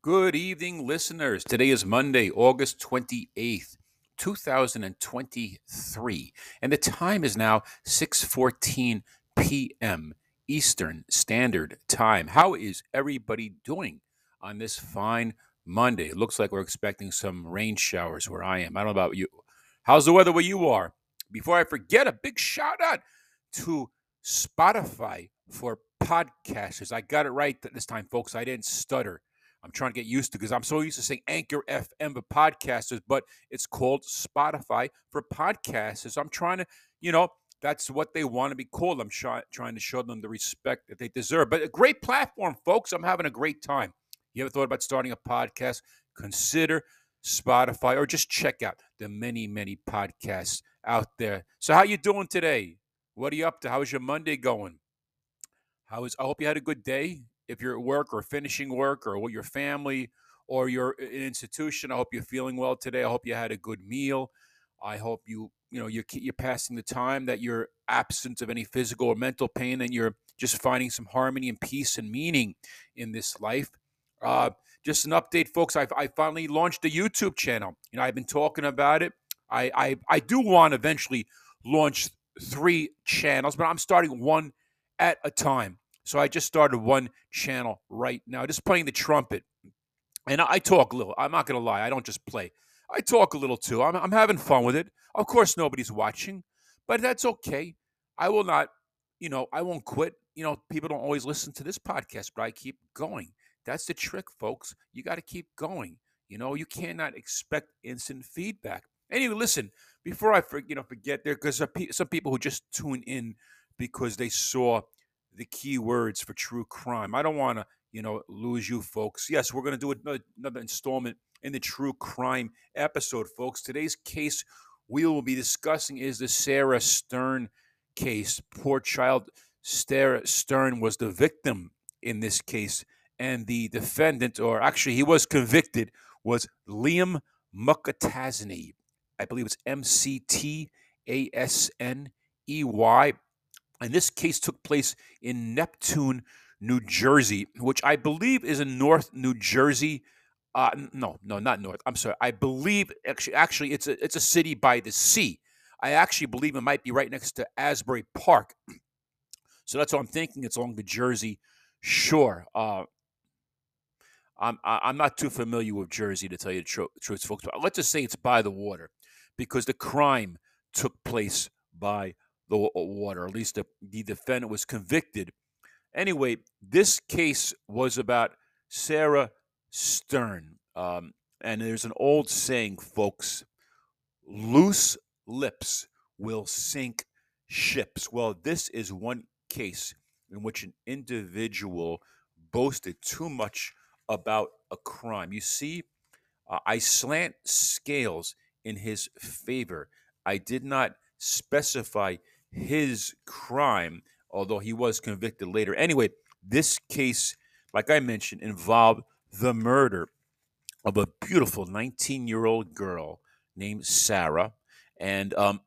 Good evening, listeners. Today is Monday, August 28th, 2023, and the time is now 6:14 p.m. Eastern Standard Time. How is everybody doing on this fine Monday? It looks like we're expecting some rain showers where I am. I don't know about you. How's the weather where you are? Before I forget, a big shout out to Spotify for podcasters. I got it right this time, folks. I didn't stutter. I'm trying to get used to because I'm so used to saying Anchor FM for podcasters, but it's called Spotify for podcasters. I'm trying to, you know, that's what they want to be called. I'm try- trying to show them the respect that they deserve. But a great platform, folks. I'm having a great time. You ever thought about starting a podcast? Consider Spotify or just check out the many, many podcasts out there. So how you doing today? What are you up to? How's your Monday going? How is I hope you had a good day if you're at work or finishing work or with your family or you're an institution. I hope you're feeling well today. I hope you had a good meal. I hope you you know you're you're passing the time that you're absent of any physical or mental pain and you're just finding some harmony and peace and meaning in this life. Uh, just an update, folks. I've I finally launched a YouTube channel. You know, I've been talking about it. I I, I do want to eventually launch three channels, but I'm starting one at a time. So I just started one channel right now, just playing the trumpet. And I talk a little. I'm not going to lie. I don't just play. I talk a little too. I'm, I'm having fun with it. Of course, nobody's watching, but that's okay. I will not, you know, I won't quit. You know, people don't always listen to this podcast, but I keep going. That's the trick, folks. You got to keep going. You know, you cannot expect instant feedback. Anyway, listen, before I for, you know forget there, because some people who just tune in because they saw the key words for true crime. I don't want to, you know, lose you folks. Yes, we're going to do another, uh, another installment in the true crime episode, folks. Today's case we will be discussing is the Sarah Stern case. Poor child Sarah Stern was the victim in this case, and the defendant, or actually he was convicted, was Liam Mctasney. I believe it's M C T A S N E Y. And this case took place in Neptune, New Jersey, which I believe is in North New Jersey. Uh, no, no, not North. I'm sorry. I believe actually, actually, it's a it's a city by the sea. I actually believe it might be right next to Asbury Park. So that's what I'm thinking. It's along the Jersey shore. Uh, I'm I'm not too familiar with Jersey to tell you the tr- truth, folks. But let's just say it's by the water, because the crime took place by the water. At least the, the defendant was convicted. Anyway, this case was about Sarah Stern. Um, and there's an old saying, folks loose lips will sink ships. Well, this is one case in which an individual boasted too much about a crime. You see, uh, I slant scales in his favor. I did not specify his crime, although he was convicted later. Anyway, this case, like I mentioned, involved the murder of a beautiful 19 year old girl named Sarah. And um,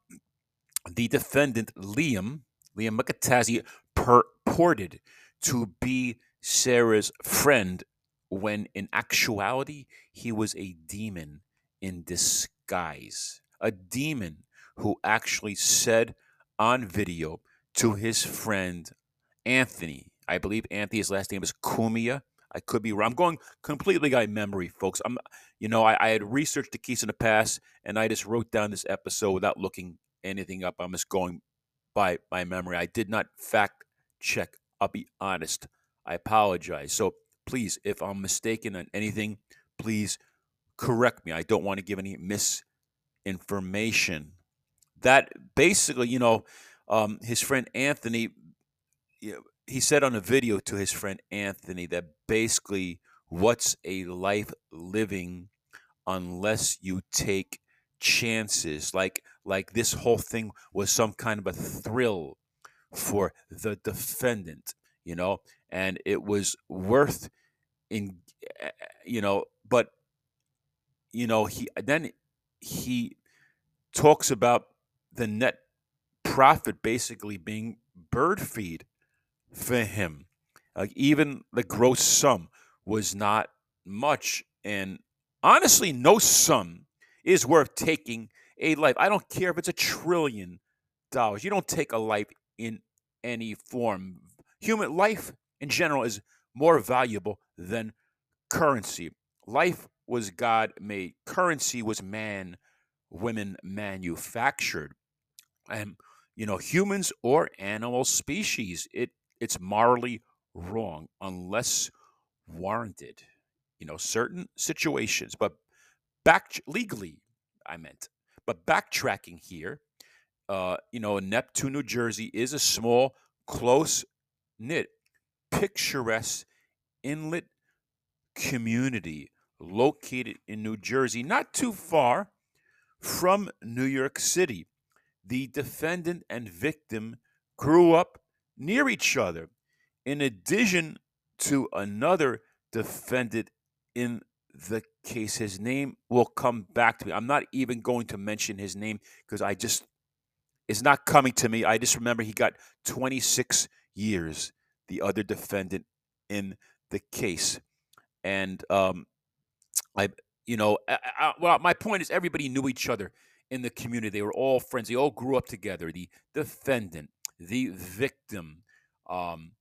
the defendant, Liam, Liam Mctasney, purported to be Sarah's friend when in actuality he was a demon in disguise. A demon who actually said on video to his friend Anthony. I believe Anthony's last name is Cumia. I could be wrong. I'm going completely by memory, folks. I'm, you know, I, I, had researched the case in the past, and I just wrote down this episode without looking anything up. I'm just going by my memory. I did not fact check. I'll be honest. I apologize. So please, if I'm mistaken on anything, please correct me. I don't want to give any misinformation that basically, you know, um, his friend Anthony, he said on a video to his friend Anthony that basically, what's a life living unless you take chances? Like, like this whole thing was some kind of a thrill for the defendant, you know, and it was worth in, eh, you know, but you know, he then he talks about the net profit basically being bird feed for him. Like even the gross sum was not much. And honestly, no sum is worth taking a life. I don't care if it's a trillion dollars. You don't take a life in any form. Human life in general is more valuable than currency. Life was God made, currency was man, women manufactured. And, you know, humans or animal species, it it's morally wrong unless warranted. You know, certain situations, but back legally, I meant. But backtracking here, uh, you know, Neptune, New Jersey is a small, close knit, picturesque inlet community located in New Jersey, not too far from New York City. The defendant and victim grew up near each other. In addition to another defendant in the case, his name will come back to me. I'm not even going to mention his name because I just, it's not coming to me. I just remember he got 26 years, the other defendant in the case. And um, I, you know, I, I, well, my point is everybody knew each other in the community. They were all friends. They all grew up together. The defendant, the victim, um,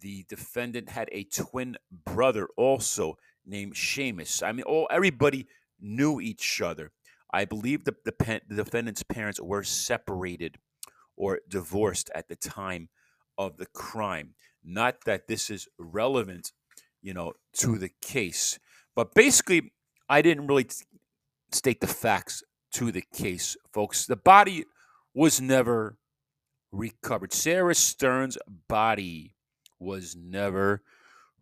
the defendant had a twin brother also named Seamus. I mean, all everybody knew each other. I believe the, the, the defendant's parents were separated or divorced at the time of the crime. Not that this is relevant, you know, to the case. But basically, I didn't really state the facts to the case, folks. The body was never recovered. Sarah Stern's body was never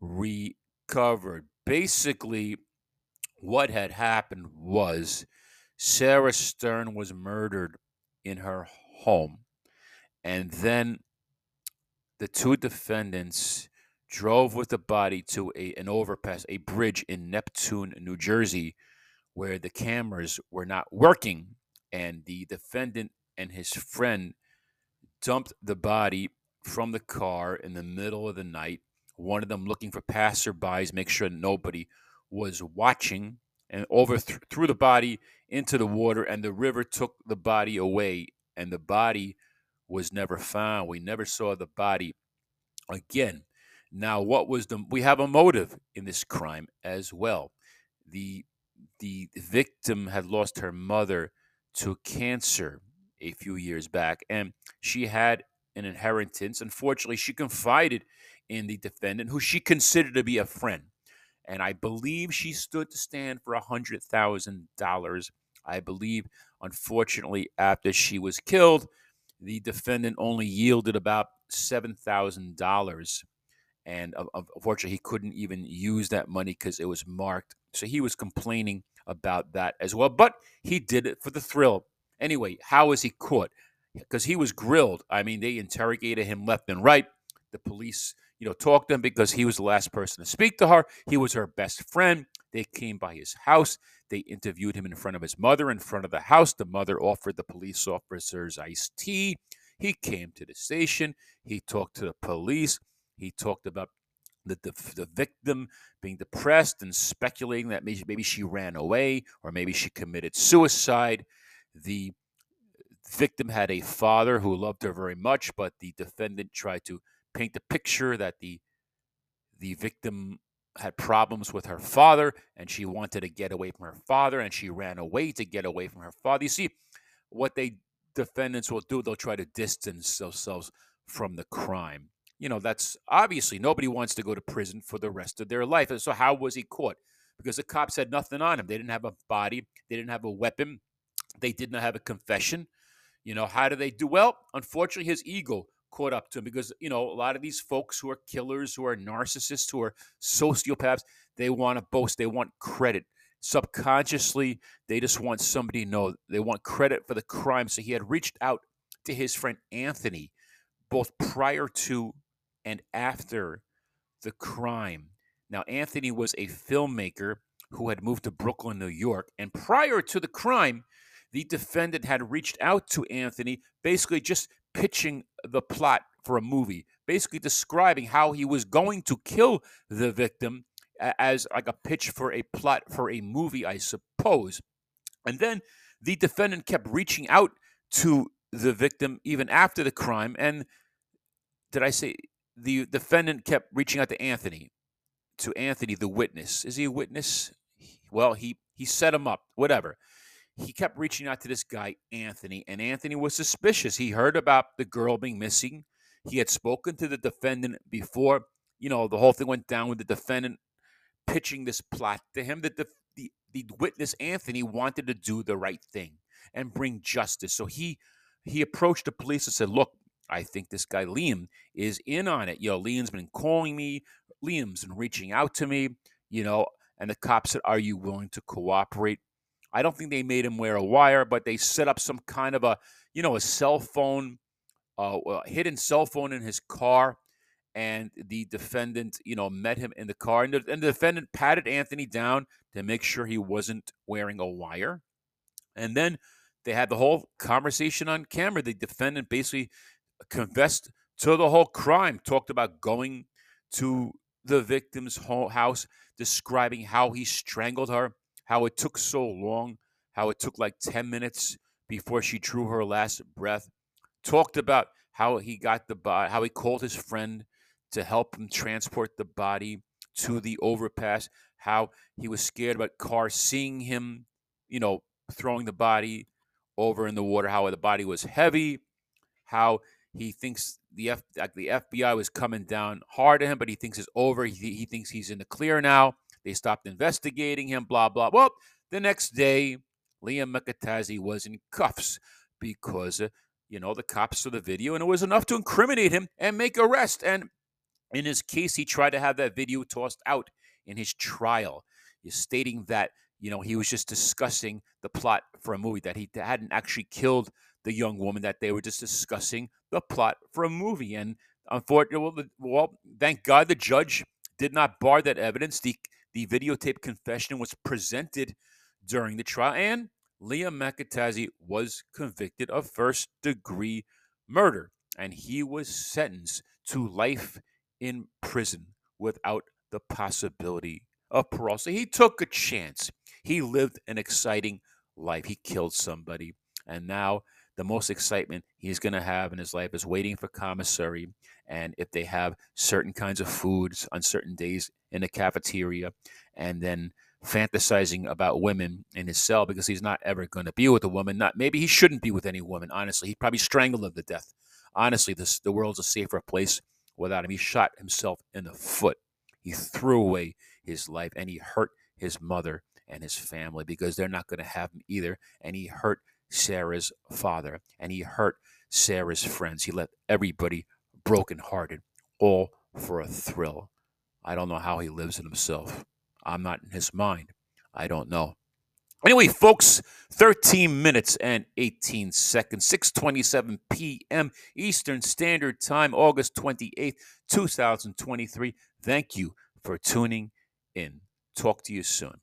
recovered. Basically, what had happened was Sarah Stern was murdered in her home. And then the two defendants drove with the body to a, an overpass, a bridge in Neptune, New Jersey, where the cameras were not working. And the defendant and his friend dumped the body from the car in the middle of the night. One of them looking for passerbys, make sure nobody was watching, and overthrew the body into the water. And the river took the body away, and the body was never found. We never saw the body again. Now, what was the? We have a motive in this crime as well. The the victim had lost her mother to cancer a few years back, and she had an inheritance. Unfortunately, she confided in the defendant, who she considered to be a friend, and I believe she stood to stand for a hundred thousand dollars. I believe, unfortunately, after she was killed, the defendant only yielded about seven thousand dollars and unfortunately he couldn't even use that money because it was marked. So he was complaining about that as well but he did it for the thrill. Anyway how was he caught? Because he was grilled. I mean they interrogated him left and right. The police you know talked to him because he was the last person to speak to her. He was her best friend. They came by his house. They interviewed him in front of his mother in front of the house. The mother offered the police officers iced tea. He came to the station. He talked to the police he talked about the, the, the, victim being depressed and speculating that maybe, maybe she ran away or maybe she committed suicide. The victim had a father who loved her very much, but the defendant tried to paint the picture that the the victim had problems with her father and she wanted to get away from her father and she ran away to get away from her father. You see, what they defendants will do, they'll try to distance themselves from the crime you know, that's obviously nobody wants to go to prison for the rest of their life. And so, how was he caught? Because the cops had nothing on him. They didn't have a body, they didn't have a weapon, they did not have a confession. You know, how do they do? Well, unfortunately, his ego caught up to him because, you know, a lot of these folks who are killers, who are narcissists, who are sociopaths, they want to boast, they want credit. Subconsciously, they just want somebody to know. They want credit for the crime. So he had reached out to his friend Anthony, both prior to and after the crime. Now, Anthony was a filmmaker who had moved to Brooklyn, New York. And prior to the crime, the defendant had reached out to Anthony, basically just pitching the plot for a movie, basically describing how he was going to kill the victim as like a pitch for a plot for a movie, I suppose. And then the defendant kept reaching out to the victim even after the crime. And did I say the defendant kept reaching out to Anthony, to Anthony, the witness? Is he a witness? Well, he he set him up, whatever. He kept reaching out to this guy, Anthony, and Anthony was suspicious. He heard about the girl being missing. He had spoken to the defendant before, you know, the whole thing went down with the defendant pitching this plot to him. That the, the, the witness, Anthony, wanted to do the right thing and bring justice. So he he approached the police and said, Look, I think this guy Liam is in on it. You know, Liam's been calling me, Liam's been reaching out to me, you know, and the cops said, Are you willing to cooperate? I don't think they made him wear a wire, but they set up some kind of a, you know, a cell phone, uh, hidden cell phone in his car. And the defendant, you know, met him in the car. And the, and the defendant patted Anthony down to make sure he wasn't wearing a wire. And then they had the whole conversation on camera. The defendant basically confessed to the whole crime, talked about going to the victim's house, describing how he strangled her, how it took so long, how it took like 10 minutes before she drew her last breath. Talked about how he got the body, how he called his friend to help him transport the body to the overpass, how he was scared about cars seeing him, you know, throwing the body over in the water, how the body was heavy, how he thinks the F, like the FBI was coming down hard on him, but he thinks it's over. He, he thinks he's in the clear now. They stopped investigating him, blah, blah. Well, the next day, Liam McAtasney was in cuffs because, uh, you know, the cops saw the video and it was enough to incriminate him and make arrest. And in his case, he tried to have that video tossed out in his trial, stating that you know, he was just discussing the plot for a movie that he hadn't actually killed the young woman, that they were just discussing the plot for a movie. And unfortunately, well, thank God the judge did not bar that evidence. The, the videotape confession was presented during the trial, and Liam McAtasney was convicted of first degree murder, and he was sentenced to life in prison without the possibility of parole. So he took a chance. He lived an exciting life. He killed somebody. And now the most excitement he's going to have in his life is waiting for commissary. And if they have certain kinds of foods on certain days in the cafeteria, and then fantasizing about women in his cell because he's not ever going to be with a woman. Not maybe he shouldn't be with any woman. Honestly, he'd probably strangle them to death. Honestly, this the world's a safer place without him. He shot himself in the foot. He threw away his life and he hurt his mother and his family because they're not going to have him either. And he hurt Sarah's father and he hurt Sarah's friends. He left everybody brokenhearted, all for a thrill. I don't know how he lives in himself. I'm not in his mind. I don't know. Anyway, folks, 13 minutes and 18 seconds, 6:27 p.m. Eastern Standard Time, August 28th, 2023. Thank you for tuning in. Talk to you soon.